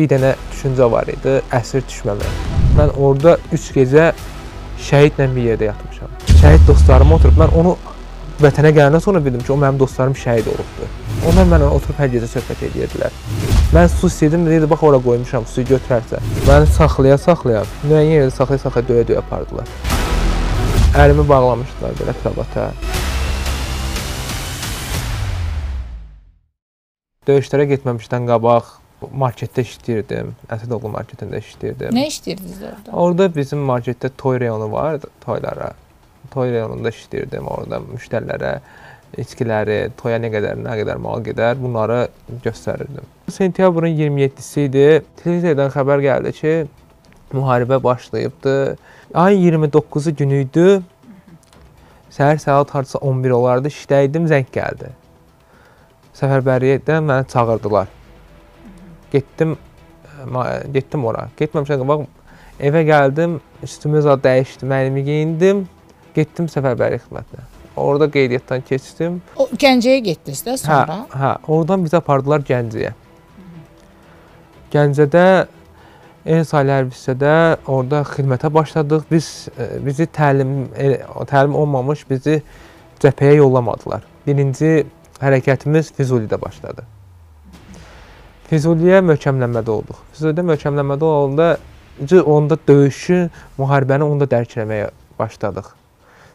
bir dənə düşüncə var idi, əsir düşməmək. Mən orada 3 gecə şəhidlə bir yerdə yatmışam. Şəhid dostlarım oturub mən onu vətənə gələndən sonra bildim ki, o mənim dostlarım şəhid olubdu. Onlar mənlə oturub hər gecə söhbət edirdilər. Mən su istəyirdim, deyirdi bax ora qoymuşam, suyu götürərsə. Məni saxlaya saxlaya, müəyyən yerdə saxlaya saxlaya döyə döyə apardılar. Əlimi bağlamışdılar belə krabata. Döyüşlərə getməmişdən qabaq marketdə işləyirdim. Əsədoğlu marketində işləyirdim. Nə işləyirdiniz orada? Orada bizim marketdə toy reyonu var, toylara. Toy reyonunda işləyirdim. Orada müştərilərə içkiləri, toya nə qədər, nə qədər mal gedər, bunları göstərirdim. Sentyabrın 27-si idi. Televizordan xəbər gəldi ki, müharibə başlayıbdı. Ayın 29-u günü idi. Səhər saat hardasa 11 olardı. İşdə idim, zəng gəldi. Səfərbərlikdən məni çağırdılar. Getdim getdim ora. Getməmişdən qabaq evə gəldim, üstümü zad dəyişdim, əlimi geyindim, getdim səfərbərlik xidmətinə. Orada qeydiyyatdan keçdim. O Gəncəyə getdiniz də Hə, sonra? hə, oradan bizi apardılar Gəncəyə. Gəncədə en saylı hərbi hissədə orada xidmətə başladıq. Biz e, bizi təlim e, təlim olmamış bizi cəbhəyə yollamadılar. Birinci hərəkətimiz Füzulidə başladı. Füzuliyə möhkəmlənmədə olduq. Füzulidə möhkəmlənmədə olanda onda döyüşü, müharibəni onda dərk etməyə başladıq.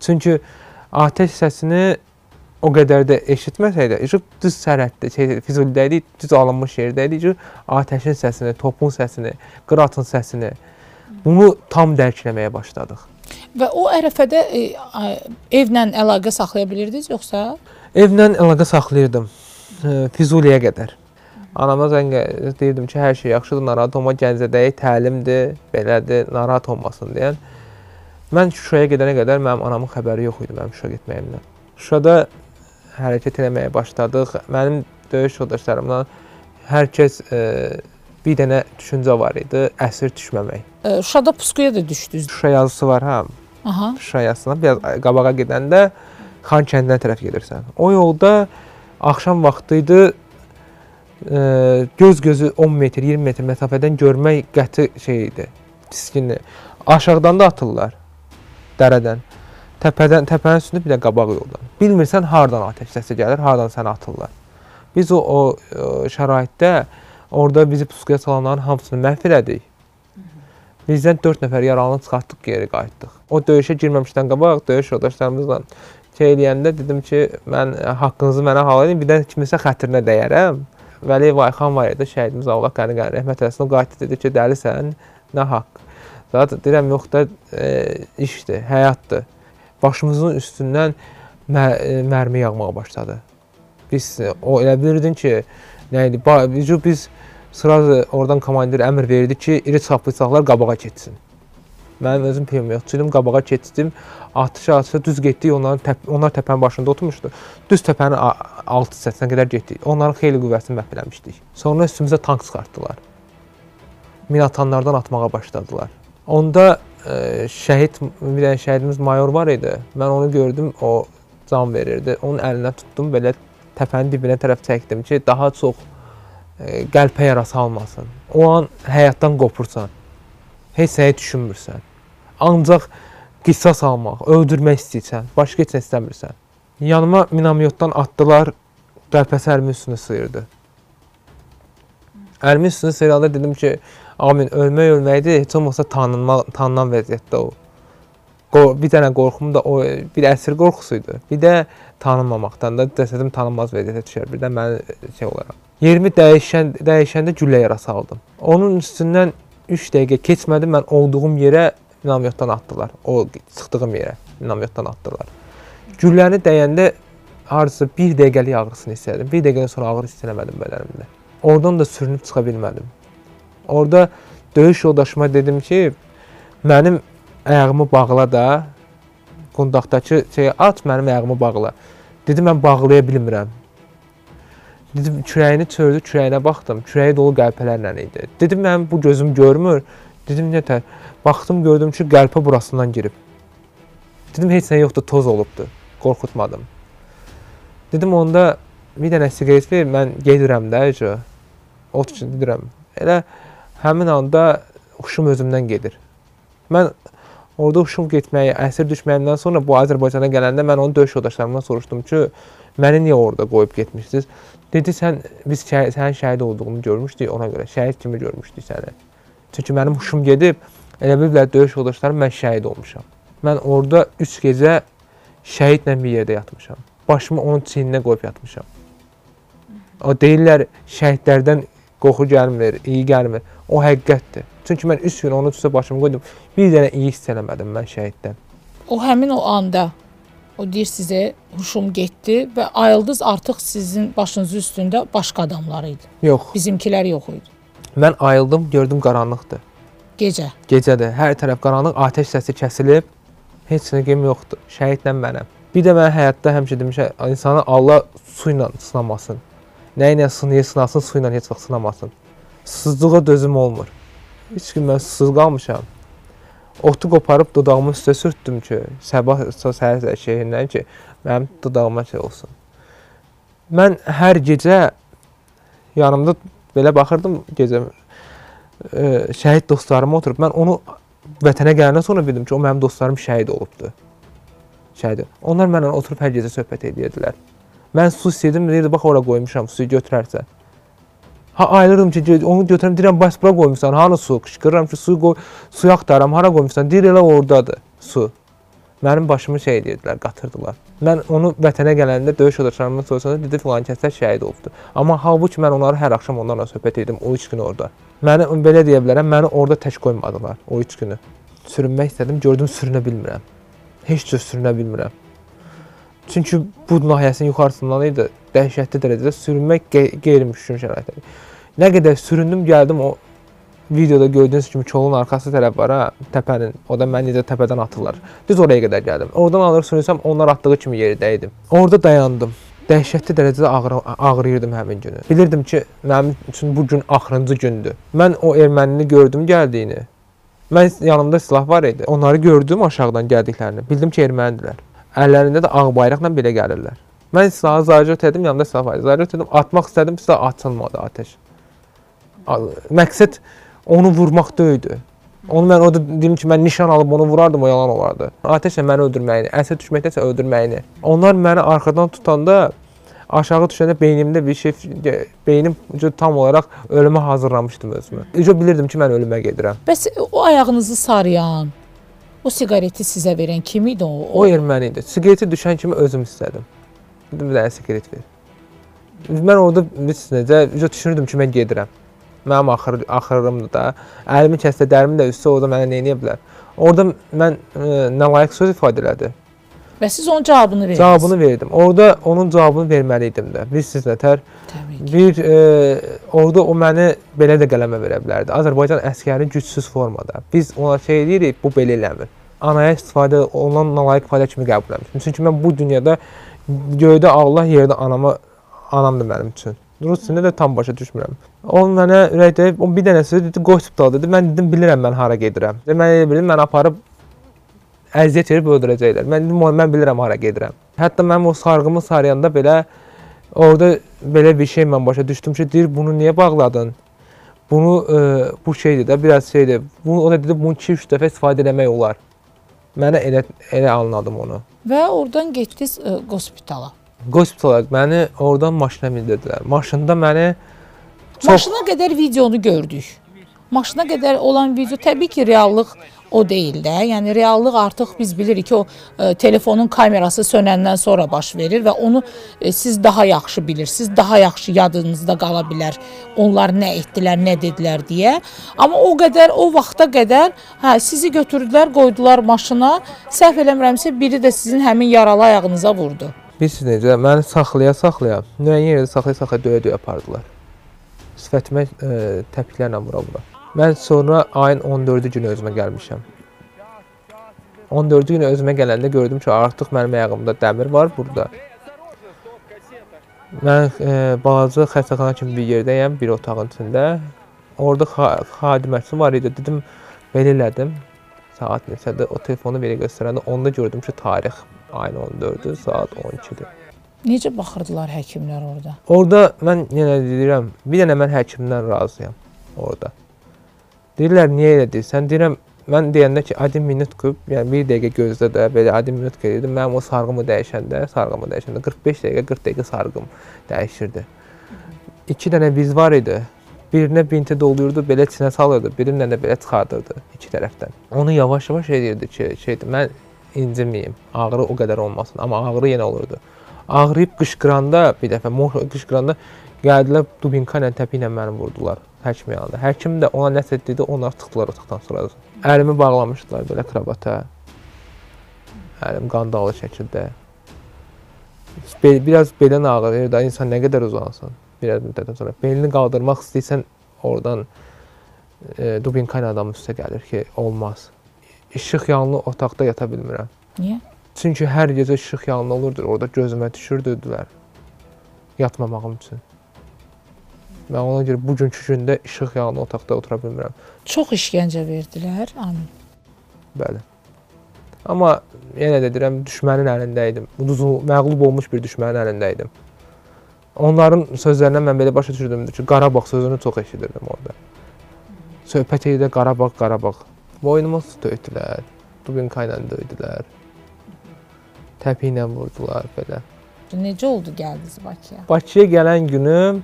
Çünki atəş səsini o qədər də eşitməsəydə, işıq düz sərhəddə, şey, Füzulidə idi, düz alınmış yerdə idi ki, atəşin səsini, topun səsini, qıratın səsini bunu tam dərk etməyə başladıq. Və o ərəfədə e, evlə əlaqə saxlaya bilirdiniz yoxsa? Evlə əlaqə saxlayırdım e, Füzuliyə qədər. Anama zəng ə- deyirdim ki, hər şey yaxşıdır, narahat olma, Gəncədəyi təlimdir, belədir, narahat olmasın deyən. Mən Şuşaya gedənə qədər mənim anamın xəbəri yox idi mənim Şuşa getməyimdən. Şuşada hərəkət etməyə başladıq. Mənim döyüş yoldaşlarımdan hər kəs e, bir dənə düşüncə var idi, əsir düşməmək. E, Şuşada puskuya da düşdünüz. Şuşa yazısı var, hə. Aha. Şuşa yazısına biraz qabağa gedəndə Xan kəndinə tərəf gedirsən. O yolda axşam vaxtı idi. Göz gözü 10 metr, 20 metr məsafədən görmək qəti şey idi. Tiskinli. Aşağıdan da atırlar. Dərədən. Təpədən, təpənin üstündə bir də qabaq yoldan. Bilmirsən hardan atəş səsi gəlir, hardan səni atırlar. Biz o, o, o şəraitdə orada bizi pusuya salanların hamısını məhv elədik. Bizdən 4 nəfər yaralını çıxartdıq, geri qayıtdıq. O döyüşə girməmişdən qabaq döyüş yoldaşlarımızla şey eləyəndə dedim ki, mən haqqınızı mənə hal edin, bir də kiminsə xətrinə dəyərəm. Vəli Vayxan var idi, şəhidimiz Allah qəni qəni rəhmət eləsin. O qayıtdı dedi ki, dəlisən, nə haqq. Zaten deyirəm yox da e, işdir, həyatdır. Başımızın üstündən mə e, mərmi yağmağa başladı. Biz e, o elə bilirdin ki, nə idi? Biz biz sıra oradan komandir əmr verdi ki, iri çaplı silahlar qabağa keçsin. Mənim özüm pulemyotçuydum, qabağa keçdim. Atışa atışa düz getdik, onların təp onlar təpənin başında oturmuşdu. Düz təpənin altı hissəsinə qədər getdik. Onların xeyli qüvvəsini məhv eləmişdik. Sonra üstümüzə tank çıxartdılar. Minatanlardan atmağa başladılar. Onda e, şəhid bir dənə şəhidimiz mayor var idi. Mən onu gördüm, o can verirdi. Onun əlinə tutdum, belə təpənin dibinə tərəf çəkdim ki, daha çox e, qəlpə yarası almasın. O an həyatdan qopursan. Heç nəyi düşünmürsən. Ancaq qisas almaq, öldürmək istəyirsən, başqa heç nə istəmirsən. Yanıma minamyotdan atdılar, qəlpəsi əlimin üstünə sıyırdı. Əlimin üstünə sıyıranda dedim ki, amin, ölmək ölməkdir, heç olmasa tanınma, tanınan vəziyyətdə o. Qor bir dənə qorxum da o bir əsir qorxusu idi. Bir də tanınmamaqdan da cəsədim tanınmaz vəziyyətə düşər. Bir də mən şey olaraq. Yerimi dəyişən dəyişəndə güllə yarası aldım. Onun üstündən 3 dəqiqə keçmədi, mən olduğum yerə minamyotdan atdılar. O çıxdığım yerə minamyotdan atdılar. Gülləni dəyəndə hardasa 1 dəqiqəlik ağrısını hiss etdim. 1 dəqiqədən sonra ağrı hiss eləmədim bədənimdə. Oradan da sürünüb çıxa bilmədim. Orada döyüş yoldaşıma dedim ki, mənim ayağımı bağla da qundaqdakı şeyə at, mənim ayağımı bağla. Dedi mən bağlaya bilmirəm. Dedim kürəyini çördü, kürəyinə baxdım. Kürəyi dolu qəlpələrlə idi. Dedim mənim bu gözüm görmür. Dedim nətər? Baxdım gördüm ki, qəlpə burasından girib. Dedim heç nə yoxdur, toz olubdu. Qorxutmadım. Dedim onda bir dənə siqaret ver, mən gedirəm də, əcə. Ot üçün gedirəm. Elə həmin anda huşum özümdən gedir. Mən orada huşum getməyi, əsir düşməyimdən sonra bu Azərbaycana gələndə mən onun döyüş yoldaşlarımdan soruşdum ki, məni niyə orada qoyub getmisiniz? Dedi sən biz şəhid, sənin şəhid olduğunu görmüşdük, ona görə şəhid kimi görmüşdük səni. Çünki mənim huşum gedib, elə biliblər döyüş yoldaşlarım mən şəhid olmuşam. Mən orada 3 gecə şəhidlə bir yerdə yatmışam. Başımı onun çiyninə qoyub yatmışam. O deyirlər şəhidlərdən qoxu gəlmir, iyi gəlmir. O həqiqətdir. Çünki mən 3 gün onun üstə başımı qoydum. Bir dənə iyi hiss eləmədim mən şəhiddən. O həmin o anda o deyir sizə huşum getdi və ayıldınız artıq sizin başınızın üstündə başqa adamlar idi. Yox. Bizimkilər yox idi. Mən ayıldım, gördüm qaranlıqdır. Gecə. Gecədir. Hər tərəf qaranlıq, atəş səsi kəsilib. Heç nə kim yoxdur. Şəhidlə mənəm. Bir də mən həyatda həmişə demişəm, insanı Allah su ilə sınamasın. Nə ilə sınayır, sınasın, su ilə heç vaxt sınamasın. Susuzluğa dözüm olmur. Heç gün mən susuz qalmışam. Otu qoparıb dodağımın üstə sürtdüm ki, sabah səhər şehrindən ki, mənim dodağıma şey olsun. Mən hər gecə yanımda belə baxırdım gecə e, şəhid dostlarıma oturub mən onu vətənə gələndən sonra bildim ki, o mənim dostlarım şəhid olubdu. Şəhid. Onlar mənlə oturub hər gecə söhbət edirdilər. Mən su istədim, deyirdi bax ora qoymuşam, suyu götürərsən. Ha ayılırdım ki, onu götürəm, deyirəm bəs bura qoymusan, hanı su? Qışqırıram ki, suyu qoy, suyu axtarıram, hara qoymusan? Deyir elə ordadır su. Mənim başımı şey edirdilər, qatırdılar. Mən onu vətənə gələndə döyüş yoldaşlarımdan soruşanda dedi filan kəslər şəhid olubdu. Amma halbuki mən onları hər axşam onlarla söhbət edirdim o 3 gün orada. Məni belə deyə bilərəm, məni orada tək qoymadılar o 3 günü. Sürünmək istədim, gördüm sürünə bilmirəm. Heç cür sürünə bilmirəm. Çünki bu nahiyəsinin yuxarısından idi. Dəhşətli dərəcədə sürünmək qey- qeyri-mümkün şəraitdə. Nə qədər süründüm, gəldim o videoda gördüyünüz kimi kolun arxası tərəf var ha, təpənin. O da məni necə təpədən atırlar. Düz oraya qədər gəldim. Oradan alır sürünsəm onlar atdığı kimi yerdə idim. Orada dayandım. Dəhşətli dərəcədə ağrı, ağrıyırdım həmin günü. Bilirdim ki, mənim üçün bu gün axırıncı gündür. Mən o ermənini gördüm gəldiyini. Mən yanımda silah var idi. Onları gördüm aşağıdan gəldiklərini. Bildim ki, ermənidilər. Əllərində də ağ bayraqla belə gəlirlər. Mən silahı zarjot etdim, yanımda silah var. Zarjot etdim, atmaq istədim, silah açılmadı atəş. Məqsəd onu vurmaq deyildi. Onu mən orada dedim ki, mən nişan alıb onu vurardım, o yalan olardı. Atəşlə məni öldürməyini, əsir düşməkdənsə öldürməyini. Onlar məni arxadan tutanda aşağı düşəndə beynimdə bir şey beynim tam olaraq ölümə hazırlamışdım özümü. Ucu bilirdim ki, mən ölümə gedirəm. Bəs o ayağınızı sarayan, o siqareti sizə verən kim idi o? O erməni idi. Siqareti düşən kimi özüm istədim. Bir dənə siqaret ver. Mən orada necə ucu düşünürdüm ki, mən gedirəm. Mənim axır axırımdır da. Əlimi kəssə, dərimi də üstə orada mənə nə edə bilər? Orada mən e, nalayiq söz ifadə elədi. Və siz onun cavabını verdiniz. Cavabını verdim. Orada onun cavabını verməli idim də. Bilirsiniz nətər? Bir e, orada o məni belə də qələmə verə bilərdi. Azərbaycan əskəri gücsüz formada. Biz ona şey deyirik, bu belə eləmir. Anaya istifadə olunan nalayiq fayda kimi qəbul etmişəm. Çünki mən bu dünyada göydə Allah, yerdə anama anamdır mənim üçün. Rus dilində də tam başa düşmürəm. O mənə ürəkdə o bir dənə söz dedi, hospital dedi. Mən dedim bilirəm mən hara gedirəm. Dedim mən elə bilirəm mən aparıb əziyyət verib öldürəcəklər. Mən dedim mən bilirəm hara gedirəm. Hətta mənim o sarğımı sarıyanda belə orada belə bir şey mən başa düşdüm ki, deyir bunu niyə bağladın? Bunu e, bu şeydir də biraz şeydir. Bunu o da dedi bunu 2-3 dəfə istifadə etmək olar. Mənə elə elə anladım onu. Və oradan getdiniz ə, hospitala. Hospitala məni oradan maşına mindirdilər. Maşında məni çox Maşına qədər videonu gördük. Maşına qədər olan video təbii ki, reallıq o deyil də. Yəni reallıq artıq biz bilirik ki, o e, telefonun kamerası sönəndən sonra baş verir və onu e, siz daha yaxşı bilirsiniz, daha yaxşı yadınızda qala bilər. Onlar nə etdilər, nə dedilər deyə. Amma o qədər o vaxta qədər hə sizi götürdülər, qoydular maşına. Səhv eləmirəmsə biri də sizin həmin yaralı ayağınıza vurdu. Bilirsiniz necə? Məni saxlaya saxlaya, müəyyən yerdə saxlaya saxlaya döyə döyə apardılar. Sifətimə e, təpiklərlə vura vura. Mən sonra ayın 14-cü günü özümə gəlmişəm. 14-cü günü özümə gələndə gördüm ki, artıq mənim ayağımda dəmir var burada. Mən e, balaca xəstəxana kimi bir yerdəyəm, bir otağın içində. Orada xa xadiməçi var idi. Dedim, belə elədim. Saat neçədir? O telefonu belə göstərəndə onda gördüm ki, tarix ayın 14-dür, saat 12-dir. Necə baxırdılar həkimlər orada? Orada mən yenə deyirəm, bir dənə mən həkimdən razıyam. orada. Deyirlər niyə elə deyirsən? Deyirəm mən deyəndə ki, adim minut kub, yəni 1 dəqiqə gözlə də belə adim minut gedirdi. Mənim o sarğımı dəyişəndə, sarğımı dəyişəndə 45 dəqiqə, 40 dəqiqə sarğım dəyişirdi. 2 dənə biz var idi. Birinə binti doldurdu, belə içinə salırdı, birindən də belə çıxardırdı iki tərəfdən. Onu yavaş-yavaş edirdi ki, şeydir, mən inciməyim, ağrı o qədər olmasın, amma ağrı yenə olurdu. Ağrıyıb qışqıranda bir dəfə qışqıranda gəldilər dubinka ilə təpi ilə məni vurdular həkim yanında. Həkim də ona nəsə dedi, onlar çıxdılar otaqdan sonra. Əlimi bağlamışdılar belə kravata. Əlim qandalı şəkildə. Bel, biraz belin ağrıyır da insan nə qədər uzansın biraz müddətdən sonra. Belini qaldırmaq istəyirsən oradan e, dubinka ilə adam üstə gəlir ki, olmaz. İşıq yanılı otaqda yata bilmirəm. Niyə? Çünki hər gecə işıq yanılı olurdu, orada gözümə düşürdülər. Yatmamağım üçün. Mən ona görə bugünkü gündə işıq yanılı otaqda otura bilmirəm. Çox işgəncə verdilər. Amin. Bəli. Amma yenə də deyirəm, düşmənin əlində idim. Uduzul, məğlub olmuş bir düşmənin əlində idim. Onların sözlərindən mən belə başa düşürdüm ki, Qarabağ sözünü çox eşidirdim orada. Söhbət edirdi Qarabağ, Qarabağ. Boynuma su tökdülər, dubinka ilə döydülər. Təpi ilə vurdular belə. Necə oldu gəldiniz Bakıya? Bakıya gələn günüm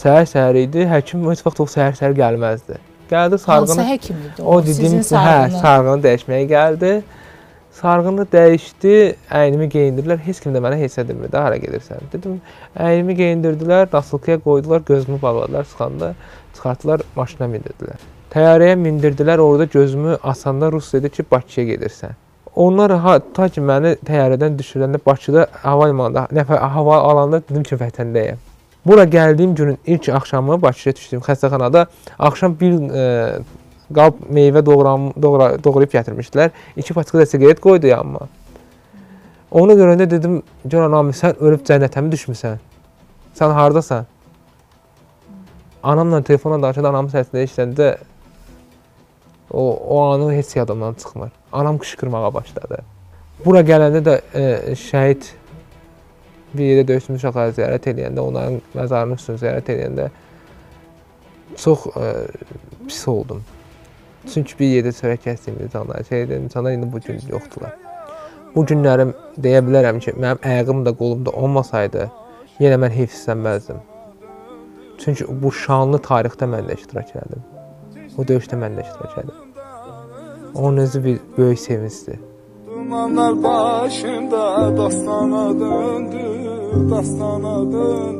səhər-səhər idi. Həkim heç vaxt o səhər-səhər gəlməzdi. Gəldi Hansı sarğını həkim idi o? dediyim hə, sarğını. dəyişməyə gəldi. Sarğını dəyişdi, əynimi geyindirdilər. Heç kim də mənə heç nə demirdi. Hara gedirsən? Dedim, əynimi geyindirdilər, daslıqaya qoydular, gözümü bağladılar, çıxanda çıxartdılar, maşına mindirdilər. Təyyarəyə mindirdilər, orada gözümü asanda Rus dedi ki, Bakıya gedirsən. Onlar ta ki məni təyyarədən düşürəndə Bakıda hava limanında nəfər hava alanda dedim ki, vətəndəyəm. Bura gəldiyim günün ilk axşamı Bakıya düşdüm xəstəxanada. Axşam bir e, qab meyvə doğram, doğra, doğrayıb gətirmişdilər. 2 paçka da siqaret qoydu yanıma. Onu görəndə dedim, "Can anam, sən ölüb cənnətə mi düşmüsən? Sən hardasan?" Anamla telefonla danışanda anamın səsini eşidəndə o o anı heç yadımdan çıxmır. Anam qışqırmağa başladı. Bura gələndə də e, şəhid bir yerdə döyüşmüş uşaqları ziyarət edəndə, onların məzarının üstünü ziyarət edəndə çox e, pis oldum. Çünki bir yerdə çörək kəsdiyim insanlar, şey edən insanlar indi bu gün yoxdular. Bu günlərim deyə bilərəm ki, mənim ayağım da, qolum da olmasaydı, yenə mən heyfsizlənməzdim. Çünki bu şanlı tarixdə mən də iştirak elədim. O döyüşdə mən də iştirak elədim. Onun özü bir böyük sevincdir. Dumanlar başında dastana döndü, dastana döndü.